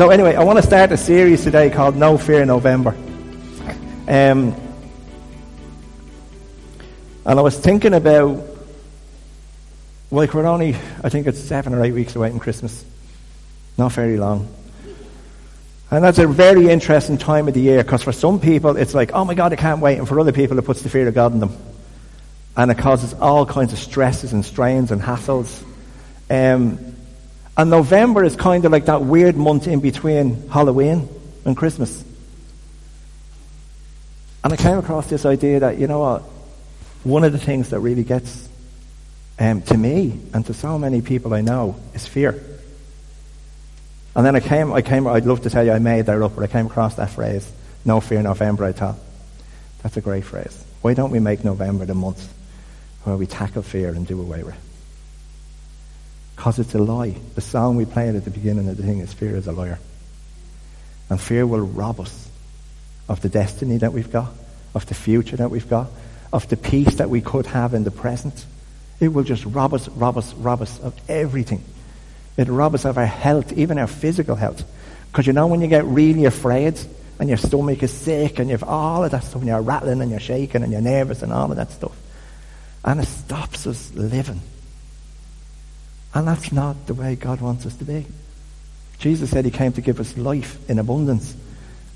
So anyway, I want to start a series today called No Fear November. Um, and I was thinking about, like we're only, I think it's seven or eight weeks away from Christmas. Not very long. And that's a very interesting time of the year because for some people it's like, oh my God, I can't wait. And for other people it puts the fear of God in them. And it causes all kinds of stresses and strains and hassles. Um, and November is kind of like that weird month in between Halloween and Christmas. And I came across this idea that, you know what, one of the things that really gets um, to me and to so many people I know is fear. And then I came, I came, I'd love to tell you I made that up, but I came across that phrase, no fear November, I thought. That's a great phrase. Why don't we make November the month where we tackle fear and do away with it? Because it's a lie. The song we played at the beginning of the thing is Fear is a liar. And fear will rob us of the destiny that we've got, of the future that we've got, of the peace that we could have in the present. It will just rob us, rob us, rob us of everything. It robs us of our health, even our physical health. Because you know when you get really afraid and your stomach is sick and you have all of that stuff and you're rattling and you're shaking and you're nervous and all of that stuff. And it stops us living. And that's not the way God wants us to be. Jesus said he came to give us life in abundance.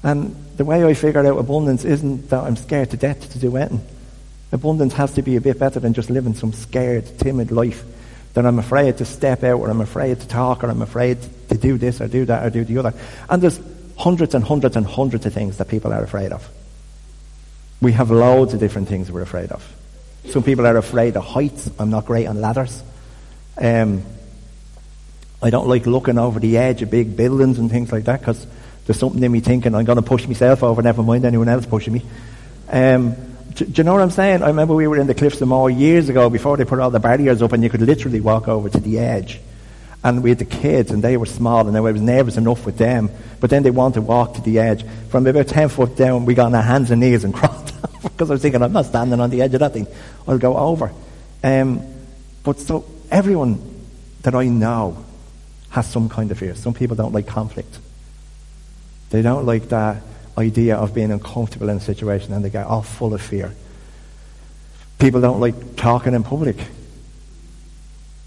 And the way I figure out abundance isn't that I'm scared to death to do anything. Abundance has to be a bit better than just living some scared, timid life that I'm afraid to step out or I'm afraid to talk or I'm afraid to do this or do that or do the other. And there's hundreds and hundreds and hundreds of things that people are afraid of. We have loads of different things we're afraid of. Some people are afraid of heights. I'm not great on ladders. Um, I don't like looking over the edge of big buildings and things like that because there's something in me thinking I'm going to push myself over, never mind anyone else pushing me. Um, do, do, you know what I'm saying? I remember we were in the Cliffs of Moher years ago before they put all the barriers up and you could literally walk over to the edge. And we had the kids and they were small and I was nervous enough with them. But then they wanted to walk to the edge. From about 10 foot down, we got on our hands and knees and crawled over because I was thinking, I'm not standing on the edge of that thing. I'll go over. Um, but so everyone that I know has some kind of fear. Some people don't like conflict. They don't like that idea of being uncomfortable in a situation and they get all full of fear. People don't like talking in public.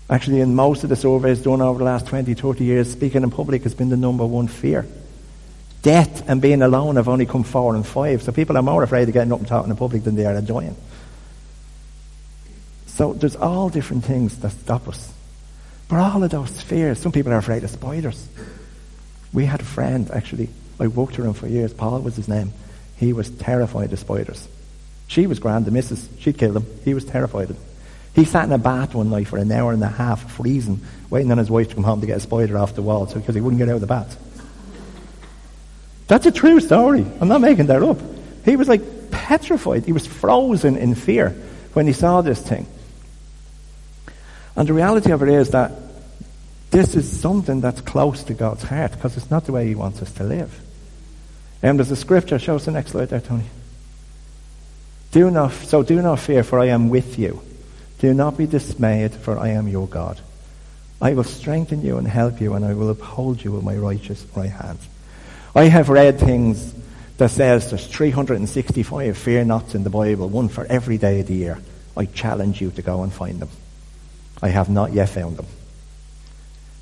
Actually, in most of the surveys done over the last 20, 30 years, speaking in public has been the number one fear. Death and being alone have only come four and five. So people are more afraid of getting up and talking in public than they are enjoying. So there's all different things that stop us. But all of those fears, some people are afraid of spiders. We had a friend, actually, I worked with him for years. Paul was his name. He was terrified of spiders. She was grand, the missus. She'd kill them. He was terrified of them. He sat in a bath one night for an hour and a half, freezing, waiting on his wife to come home to get a spider off the wall so, because he wouldn't get out of the bath. That's a true story. I'm not making that up. He was like petrified. He was frozen in fear when he saw this thing. And the reality of it is that this is something that's close to God's heart because it's not the way He wants us to live. And there's a scripture. Show us the next slide there, Tony. Do not, so do not fear, for I am with you. Do not be dismayed, for I am your God. I will strengthen you and help you, and I will uphold you with my righteous right hand. I have read things that says there's 365 fear nots in the Bible, one for every day of the year. I challenge you to go and find them. I have not yet found them.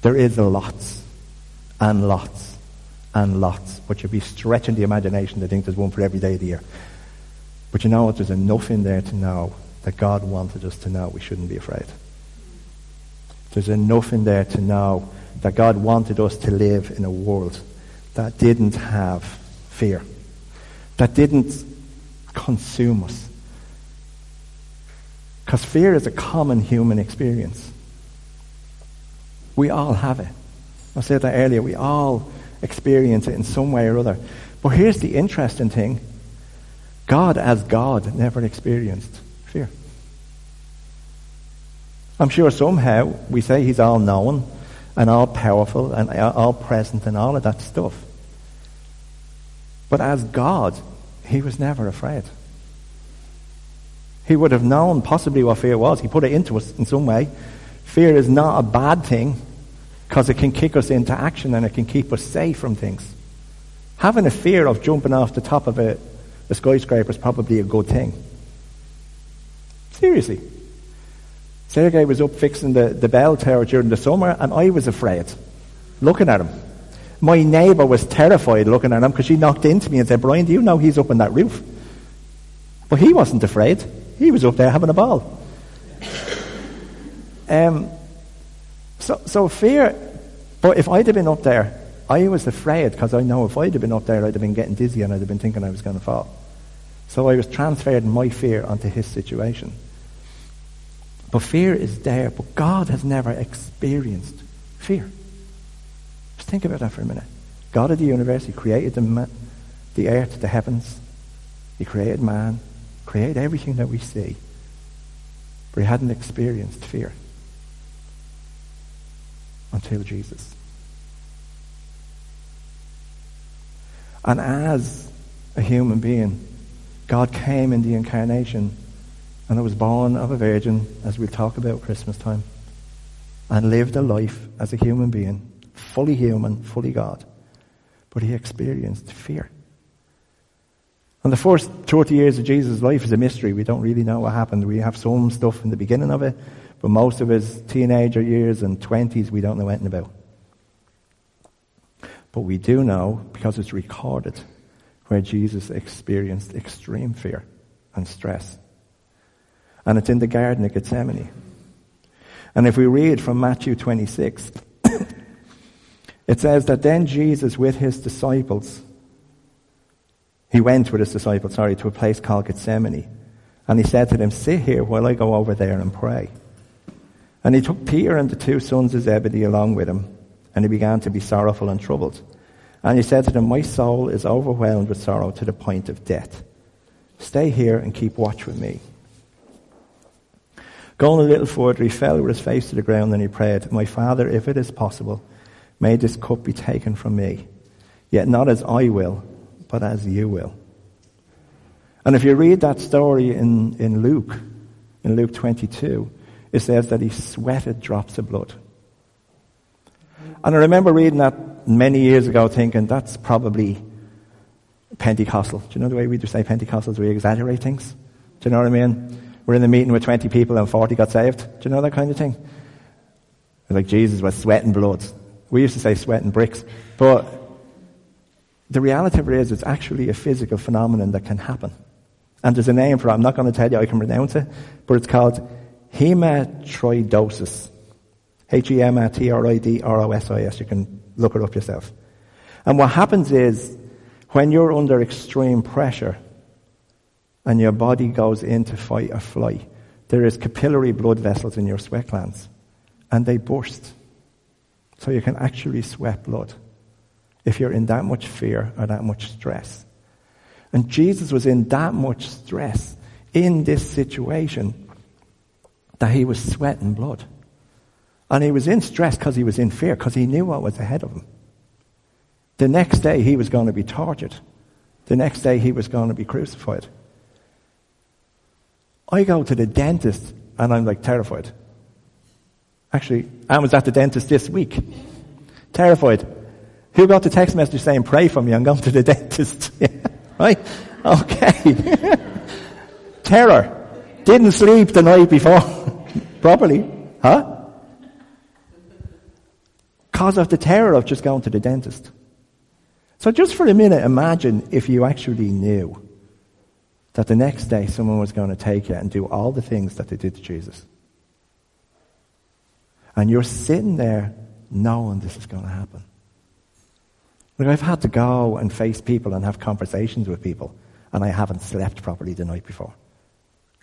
There is lots and lots and lots. But you'll be stretching the imagination to think there's one for every day of the year. But you know what? There's enough in there to know that God wanted us to know we shouldn't be afraid. There's enough in there to know that God wanted us to live in a world that didn't have fear, that didn't consume us. Because fear is a common human experience. We all have it. I said that earlier. We all experience it in some way or other. But here's the interesting thing God, as God, never experienced fear. I'm sure somehow we say He's all knowing and all powerful and all present and all of that stuff. But as God, He was never afraid. He would have known possibly what fear was. He put it into us in some way. Fear is not a bad thing. Because it can kick us into action and it can keep us safe from things. Having a fear of jumping off the top of a, a skyscraper is probably a good thing. Seriously. Sergei was up fixing the, the bell tower during the summer and I was afraid looking at him. My neighbour was terrified looking at him because she knocked into me and said, Brian, do you know he's up on that roof? But he wasn't afraid. He was up there having a ball. Um, so, so fear, but if I'd have been up there, I was afraid because I know if I'd have been up there, I'd have been getting dizzy and I'd have been thinking I was going to fall. So I was transferring my fear onto his situation. But fear is there, but God has never experienced fear. Just think about that for a minute. God of the universe, He created the, the earth, the heavens. He created man, created everything that we see. But He hadn't experienced fear until Jesus. And as a human being, God came in the incarnation and was born of a virgin, as we'll talk about Christmas time, and lived a life as a human being, fully human, fully God. But he experienced fear. And the first 30 years of Jesus' life is a mystery. We don't really know what happened. We have some stuff in the beginning of it, but most of his teenager years and 20s we don't know anything about. But we do know, because it's recorded, where Jesus experienced extreme fear and stress. And it's in the Garden of Gethsemane. And if we read from Matthew 26, it says that then Jesus with his disciples, he went with his disciples, sorry, to a place called Gethsemane. And he said to them, sit here while I go over there and pray. And he took Peter and the two sons of Zebedee along with him, and he began to be sorrowful and troubled. And he said to them, My soul is overwhelmed with sorrow to the point of death. Stay here and keep watch with me. Going a little further, he fell with his face to the ground and he prayed, My Father, if it is possible, may this cup be taken from me. Yet not as I will, but as you will. And if you read that story in, in Luke, in Luke 22, it says that he sweated drops of blood. And I remember reading that many years ago thinking that's probably Pentecostal. Do you know the way we do say Pentecostals? We exaggerate things. Do you know what I mean? We're in a meeting with 20 people and 40 got saved. Do you know that kind of thing? Like Jesus was sweating blood. We used to say sweating bricks. But the reality of it is it's actually a physical phenomenon that can happen. And there's a name for it. I'm not going to tell you I can pronounce it, but it's called hematidrosis. H-E-M-A-T-R-I-D-R-O-S-I-S. You can look it up yourself. And what happens is when you're under extreme pressure, and your body goes into fight or flight, there is capillary blood vessels in your sweat glands and they burst. So you can actually sweat blood if you're in that much fear or that much stress. And Jesus was in that much stress in this situation that he was sweating blood. And he was in stress because he was in fear, because he knew what was ahead of him. The next day he was going to be tortured. The next day he was going to be crucified. I go to the dentist and I'm like terrified. Actually, I was at the dentist this week. Terrified. Who got the text message saying, pray for me, I'm going to the dentist. right? Okay. Terror. Didn't sleep the night before properly. Huh? Because of the terror of just going to the dentist. So just for a minute, imagine if you actually knew that the next day someone was going to take you and do all the things that they did to Jesus. And you're sitting there knowing this is going to happen. Like I've had to go and face people and have conversations with people, and I haven't slept properly the night before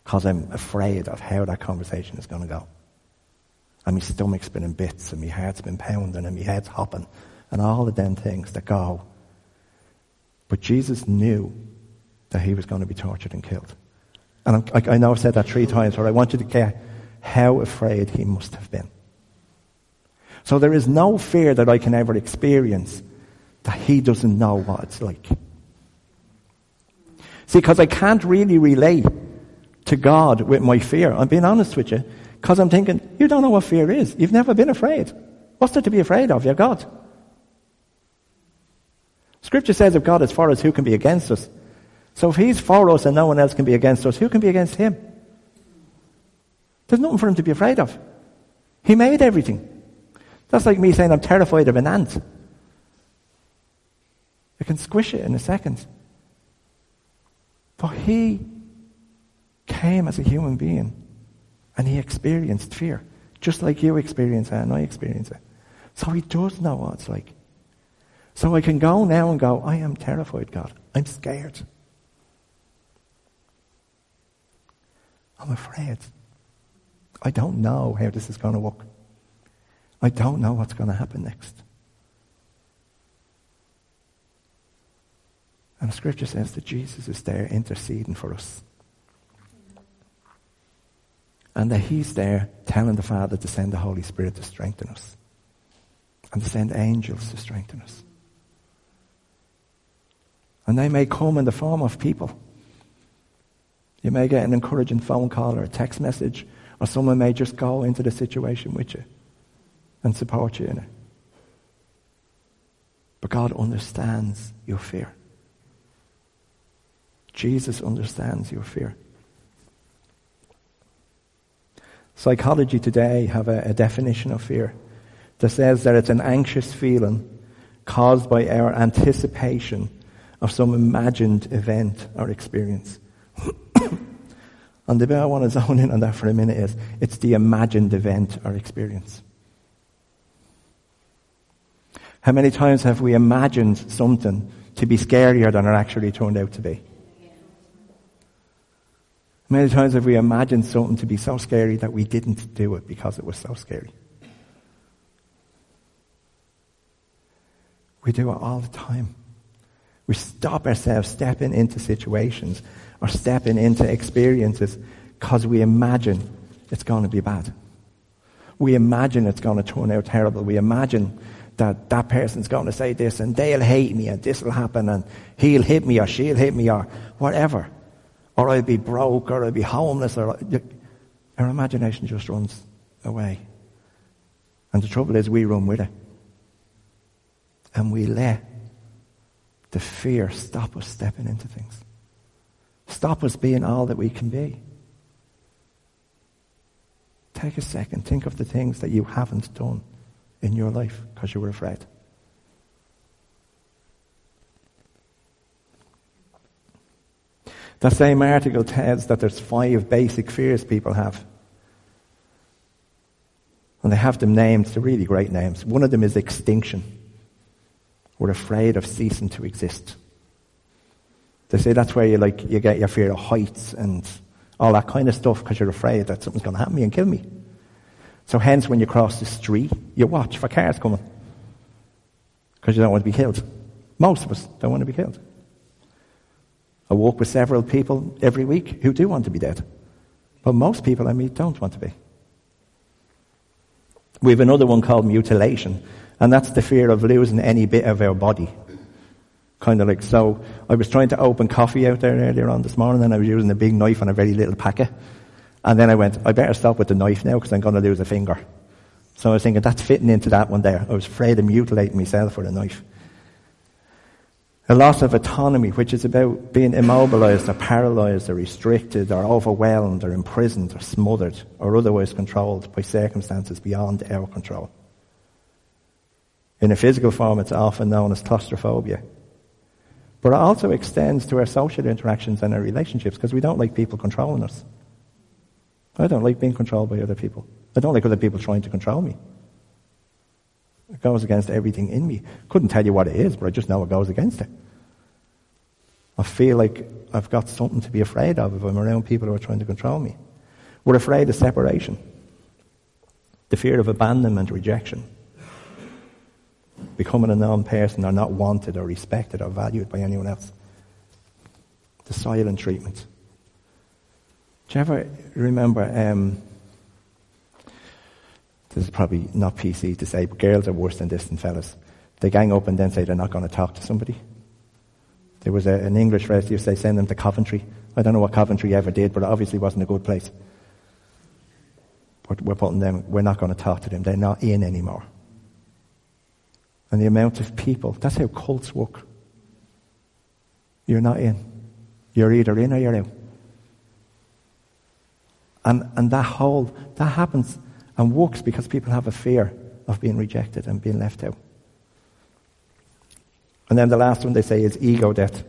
because I'm afraid of how that conversation is going to go. And my stomach's been in bits, and my heart's been pounding, and my head's hopping, and all of them things that go. But Jesus knew that he was going to be tortured and killed. And I, I know I've said that three times, but I want you to care how afraid he must have been. So there is no fear that I can ever experience that he doesn't know what it's like. See, because I can't really relate to God with my fear. I'm being honest with you. Because I'm thinking, you don't know what fear is. You've never been afraid. What's there to be afraid of? You're God. Scripture says if God is for us, who can be against us? So if he's for us and no one else can be against us, who can be against him? There's nothing for him to be afraid of. He made everything. That's like me saying I'm terrified of an ant. I can squish it in a second. For he came as a human being and he experienced fear, just like you experience it and I experience it. So he does know what it's like. So I can go now and go, I am terrified, God. I'm scared. I'm afraid. I don't know how this is going to work. I don't know what's going to happen next. And scripture says that Jesus is there interceding for us. And that he's there telling the Father to send the Holy Spirit to strengthen us. And to send angels to strengthen us. And they may come in the form of people. You may get an encouraging phone call or a text message, or someone may just go into the situation with you and support you in it. But God understands your fear. Jesus understands your fear. Psychology today have a, a, definition of fear that says that it's an anxious feeling caused by our anticipation of some imagined event or experience. and the bit I want to zone in on that for a minute is it's the imagined event or experience. How many times have we imagined something to be scarier than it actually turned out to be? Many times have we imagined something to be so scary that we didn't do it because it was so scary. We do it all the time. We stop ourselves stepping into situations or stepping into experiences because we imagine it's going to be bad. We imagine it's going to turn out terrible. We imagine that that person's going to say this and they'll hate me and this will happen and he'll hit me or she'll hit me or whatever. Or I'll be broke or I'll be homeless or our imagination just runs away. And the trouble is we run with it. And we let the fear stop us stepping into things. Stop us being all that we can be. Take a second. Think of the things that you haven't done in your life because you were afraid. That same article tells that there's five basic fears people have. And they have them named, they're really great names. One of them is extinction. We're afraid of ceasing to exist. They say that's where you like you get your fear of heights and all that kind of stuff because you're afraid that something's going to happen to me and kill me. So hence, when you cross the street, you watch for cars coming because you don't want to be killed. Most of us don't want to be killed. I walk with several people every week who do want to be dead, but most people I meet don't want to be. We have another one called mutilation, and that's the fear of losing any bit of our body. Kind of like, so I was trying to open coffee out there earlier on this morning and I was using a big knife on a very little packet. And then I went, I better stop with the knife now because I'm going to lose a finger. So I was thinking, that's fitting into that one there. I was afraid of mutilating myself with a knife. A loss of autonomy, which is about being immobilized or paralyzed or restricted or overwhelmed or imprisoned or smothered or otherwise controlled by circumstances beyond our control. In a physical form, it's often known as claustrophobia. But it also extends to our social interactions and our relationships because we don't like people controlling us. I don't like being controlled by other people. I don't like other people trying to control me. It goes against everything in me. Couldn't tell you what it is, but I just know it goes against it. I feel like I've got something to be afraid of if I'm around people who are trying to control me. We're afraid of separation, the fear of abandonment, rejection becoming a non person or not wanted or respected or valued by anyone else. The silent treatment. Do you ever remember? Um, this is probably not PC to say, but girls are worse than this than fellas. They gang up and then say they're not going to talk to somebody. There was a, an English to say, send them to Coventry. I don't know what Coventry ever did, but it obviously wasn't a good place. But we're putting them, we're not going to talk to them. They're not in anymore. and the amount of people. That's how cults work. You're not in. You're either in or you're out. And, and that whole, that happens and works because people have a fear of being rejected and being left out. And then the last one they say is ego death.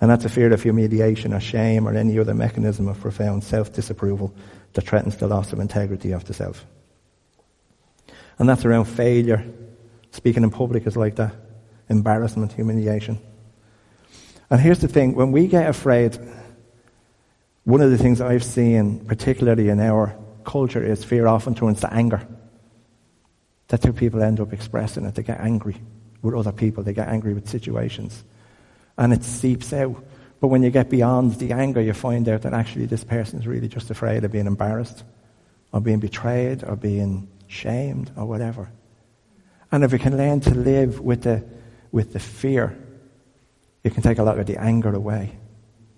And that's a fear of humiliation or shame or any other mechanism of profound self-disapproval that threatens the loss of integrity of the self. And that's around failure. Speaking in public is like that. Embarrassment, humiliation. And here's the thing, when we get afraid, one of the things I've seen, particularly in our culture, is fear often turns to anger. That's how people end up expressing it. They get angry with other people, they get angry with situations. And it seeps out. But when you get beyond the anger, you find out that actually this person is really just afraid of being embarrassed, or being betrayed, or being shamed, or whatever. And if you can learn to live with the, with the fear, you can take a lot of the anger away.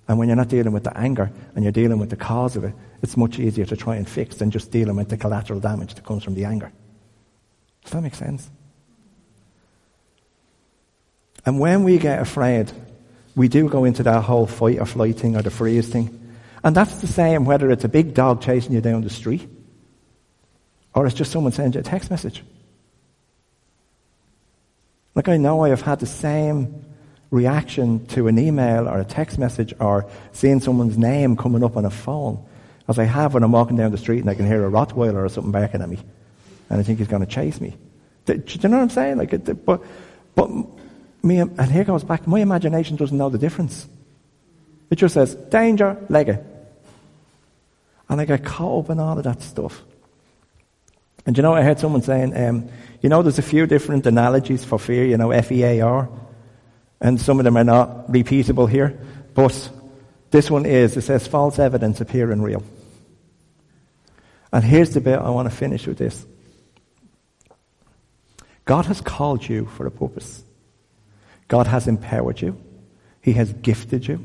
And when you're not dealing with the anger and you're dealing with the cause of it, it's much easier to try and fix than just dealing with the collateral damage that comes from the anger. Does that make sense? And when we get afraid, we do go into that whole fight or flight thing or the freeze thing. And that's the same whether it's a big dog chasing you down the street or it's just someone sending you a text message. Like I know I have had the same reaction to an email or a text message or seeing someone's name coming up on a phone as I have when I'm walking down the street and I can hear a Rottweiler or something barking at me and I think he's going to chase me. Do, do you know what I'm saying? Like, but, but me, and here goes back, my imagination doesn't know the difference. It just says, danger, leg it. And I get caught up in all of that stuff. And you know, I heard someone saying, um, you know, there's a few different analogies for fear, you know, F-E-A-R. And some of them are not repeatable here. But this one is, it says false evidence appearing real. And here's the bit I want to finish with this. God has called you for a purpose. God has empowered you. He has gifted you.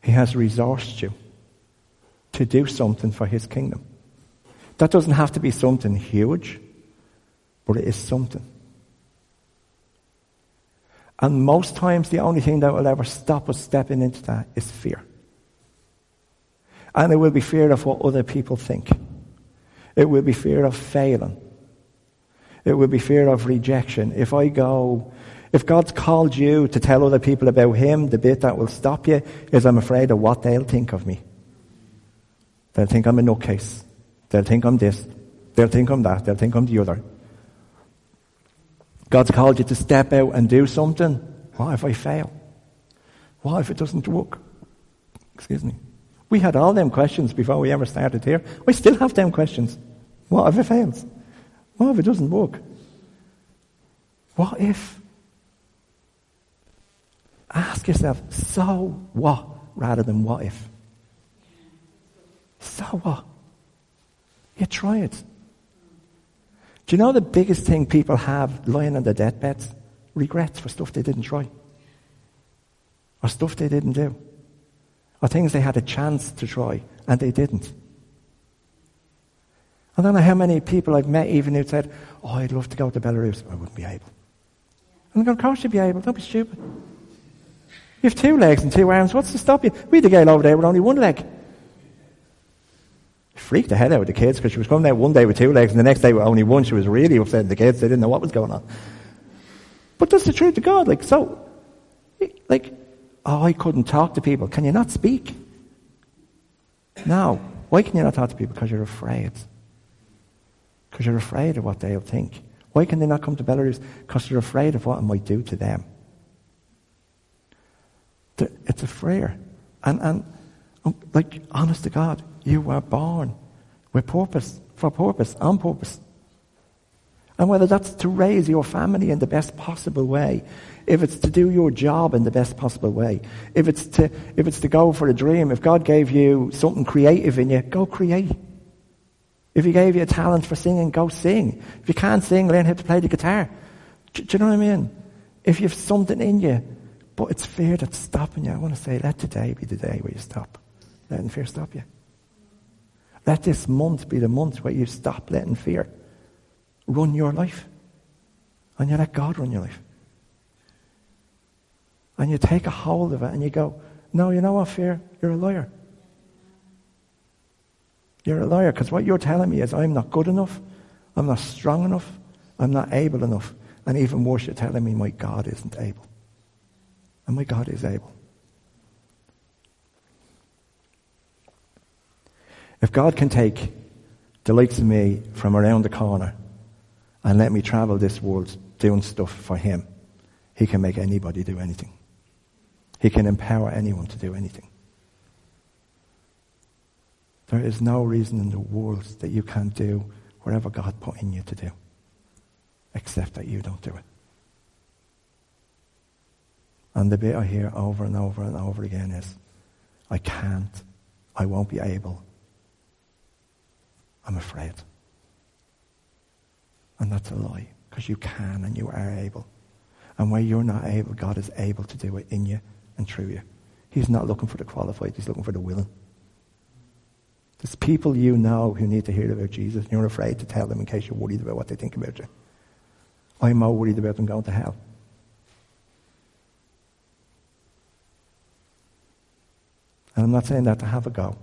He has resourced you to do something for His kingdom. That doesn't have to be something huge, but it is something. And most times, the only thing that will ever stop us stepping into that is fear. And it will be fear of what other people think. It will be fear of failing. It will be fear of rejection. If I go if God's called you to tell other people about Him, the bit that will stop you is I'm afraid of what they'll think of me. They'll think I'm a nutcase. They'll think I'm this. They'll think I'm that. They'll think I'm the other. God's called you to step out and do something. What if I fail? What if it doesn't work? Excuse me. We had all them questions before we ever started here. We still have them questions. What if it fails? What if it doesn't work? What if? Ask yourself, so what, rather than what if. So what? You try it. Do you know the biggest thing people have lying on their deathbeds? Regrets for stuff they didn't try. Or stuff they didn't do. Or things they had a chance to try and they didn't. I don't know how many people I've met even who said, Oh, I'd love to go to Belarus. I wouldn't be able. And I'm going, Of course you'd be able. Don't be stupid. You have two legs and two arms. What's to stop you? We had a girl over there with only one leg. Freaked the head out of the kids because she was coming out one day with two legs and the next day with only one. She was really upset the kids. They didn't know what was going on. But that's the truth of God. Like, so, like, oh, I couldn't talk to people. Can you not speak? No. Why can you not talk to people? Because you're afraid. Because you're afraid of what they'll think. Why can they not come to Belarus? Because they're afraid of what it might do to them. It's a prayer. And, and um, like, honest to God, you were born with purpose, for purpose, on purpose. And whether that's to raise your family in the best possible way, if it's to do your job in the best possible way, if it's to, if it's to go for a dream, if God gave you something creative in you, go create. If He gave you a talent for singing, go sing. If you can't sing, learn how to play the guitar. Do, do you know what I mean? If you have something in you but it's fear that's stopping you. I want to say, let today be the day where you stop. Letting fear stop you. Let this month be the month where you stop letting fear run your life. And you let God run your life. And you take a hold of it and you go, no, you know what, fear? You're a liar. You're a liar because what you're telling me is I'm not good enough, I'm not strong enough, I'm not able enough. And even worse, you're telling me my God isn't able. And my God is able. If God can take the likes of me from around the corner and let me travel this world doing stuff for Him, He can make anybody do anything. He can empower anyone to do anything. There is no reason in the world that you can't do whatever God put in you to do, except that you don't do it. And the bit I hear over and over and over again is, I can't, I won't be able, I'm afraid. And that's a lie, because you can and you are able. And where you're not able, God is able to do it in you and through you. He's not looking for the qualified, he's looking for the willing. There's people you know who need to hear about Jesus, and you're afraid to tell them in case you're worried about what they think about you. I'm more worried about them going to hell. And I'm not saying that to have a go,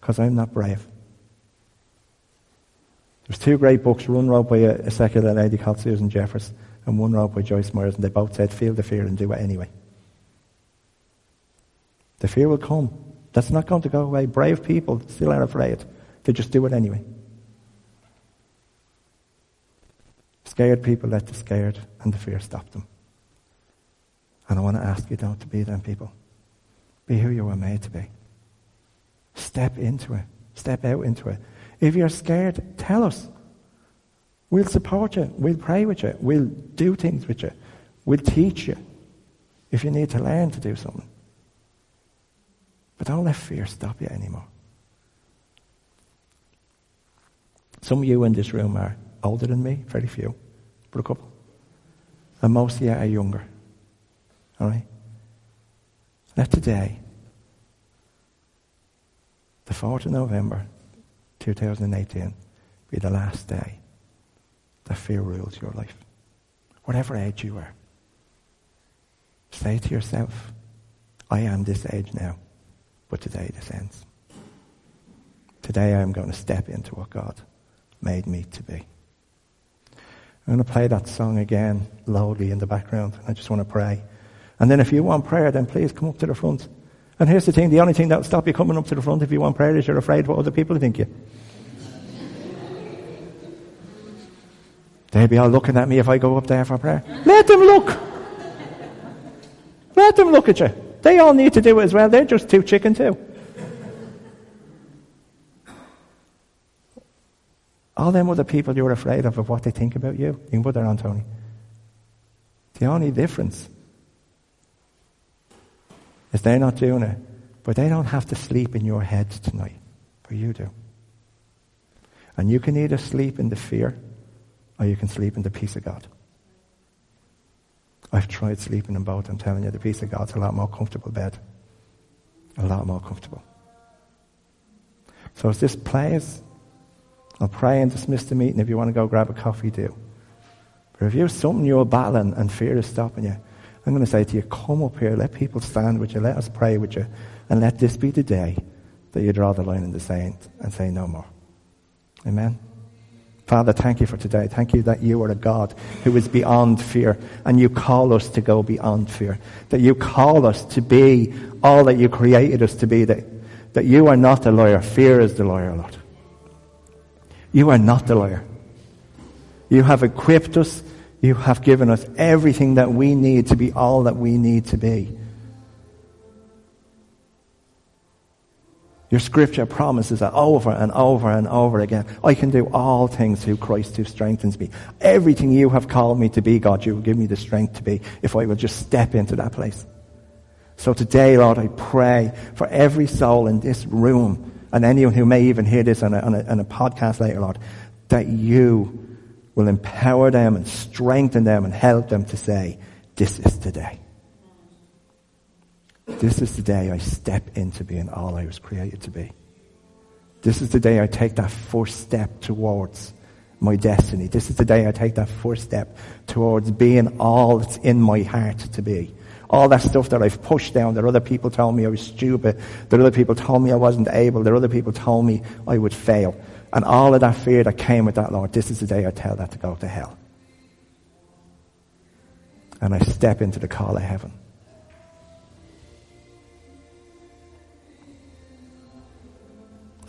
because I'm not brave. There's two great books, one wrote by a, secular lady called Susan Jeffers, and one wrote by Joyce Myers, and they both said, feel the fear and do it anyway. The fear will come. That's not going to go away. Brave people still are afraid. They just do it anyway. Scared people let the scared and the fear stop them. And I want to ask you don't to be them people. Be who you were made to be. Step into it. Step out into it. If you're scared, tell us. We'll support you. We'll pray with you. We'll do things with you. We'll teach you if you need to learn to do something. But don't let fear stop you anymore. Some of you in this room are older than me, very few, but a couple. And most of you are younger. All right? Let today, the 4th of November 2018, be the last day that fear rules your life. Whatever age you are. Say to yourself, I am this age now. But today this ends. Today I'm going to step into what God made me to be. I'm going to play that song again loudly in the background. I just want to pray. And then if you want prayer, then please come up to the front. And here's the thing, the only thing that'll stop you coming up to the front if you want prayer is you're afraid what other people think you. They'll be all looking at me if I go up there for prayer. Let them look. Let them look at you. They all need to do it as well. They're just too chicken too. All them other people you're afraid of, of what they think about you. You can put that on, Tony. The only difference is they're not doing it, but they don't have to sleep in your head tonight, but you do. And you can either sleep in the fear or you can sleep in the peace of God. I've tried sleeping in both. I'm telling you, the peace of God's a lot more comfortable bed. A lot more comfortable. So as this plays, I'll pray and dismiss the meeting. If you want to go grab a coffee, do. But if you're something you're battling and fear is stopping you, I'm going to say to you, come up here, let people stand with you, let us pray with you, and let this be the day that you draw the line in the sand and say no more. Amen. Father, thank you for today. Thank you that you are a God who is beyond fear and you call us to go beyond fear. That you call us to be all that you created us to be. That, that you are not the lawyer. Fear is the lawyer, Lord. You are not the lawyer. You have equipped us. You have given us everything that we need to be all that we need to be. Your scripture promises that over and over and over again. I can do all things through Christ who strengthens me. Everything you have called me to be, God, you will give me the strength to be if I will just step into that place. So today, Lord, I pray for every soul in this room and anyone who may even hear this on a, on a, on a podcast later, Lord, that you will empower them and strengthen them and help them to say, this is today. This is the day I step into being all I was created to be. This is the day I take that first step towards my destiny. This is the day I take that first step towards being all that's in my heart to be. All that stuff that I've pushed down, that other people told me I was stupid, that other people told me I wasn't able, that other people told me I would fail. And all of that fear that came with that, Lord, this is the day I tell that to go to hell. And I step into the call of heaven.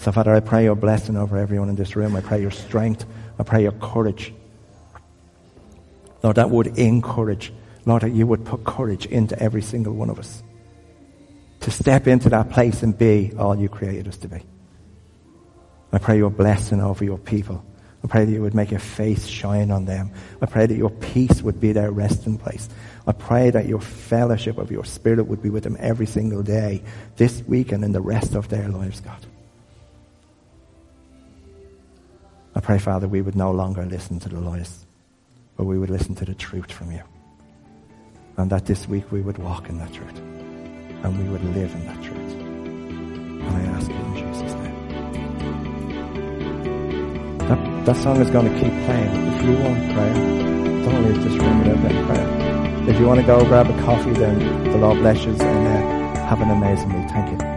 So, Father, I pray your blessing over everyone in this room. I pray your strength. I pray your courage. Lord, that would encourage. Lord, that you would put courage into every single one of us to step into that place and be all you created us to be. I pray your blessing over your people. I pray that you would make your face shine on them. I pray that your peace would be their resting place. I pray that your fellowship of your spirit would be with them every single day, this week and in the rest of their lives, God. I pray, Father, we would no longer listen to the lies, but we would listen to the truth from you. And that this week we would walk in that truth. And we would live in that truth. And I ask you in Jesus' name. That, that song is going to keep playing. If you want prayer, don't leave this room without that prayer. If you want to go grab a coffee, then the Lord bless you and uh, have an amazing week. Thank you.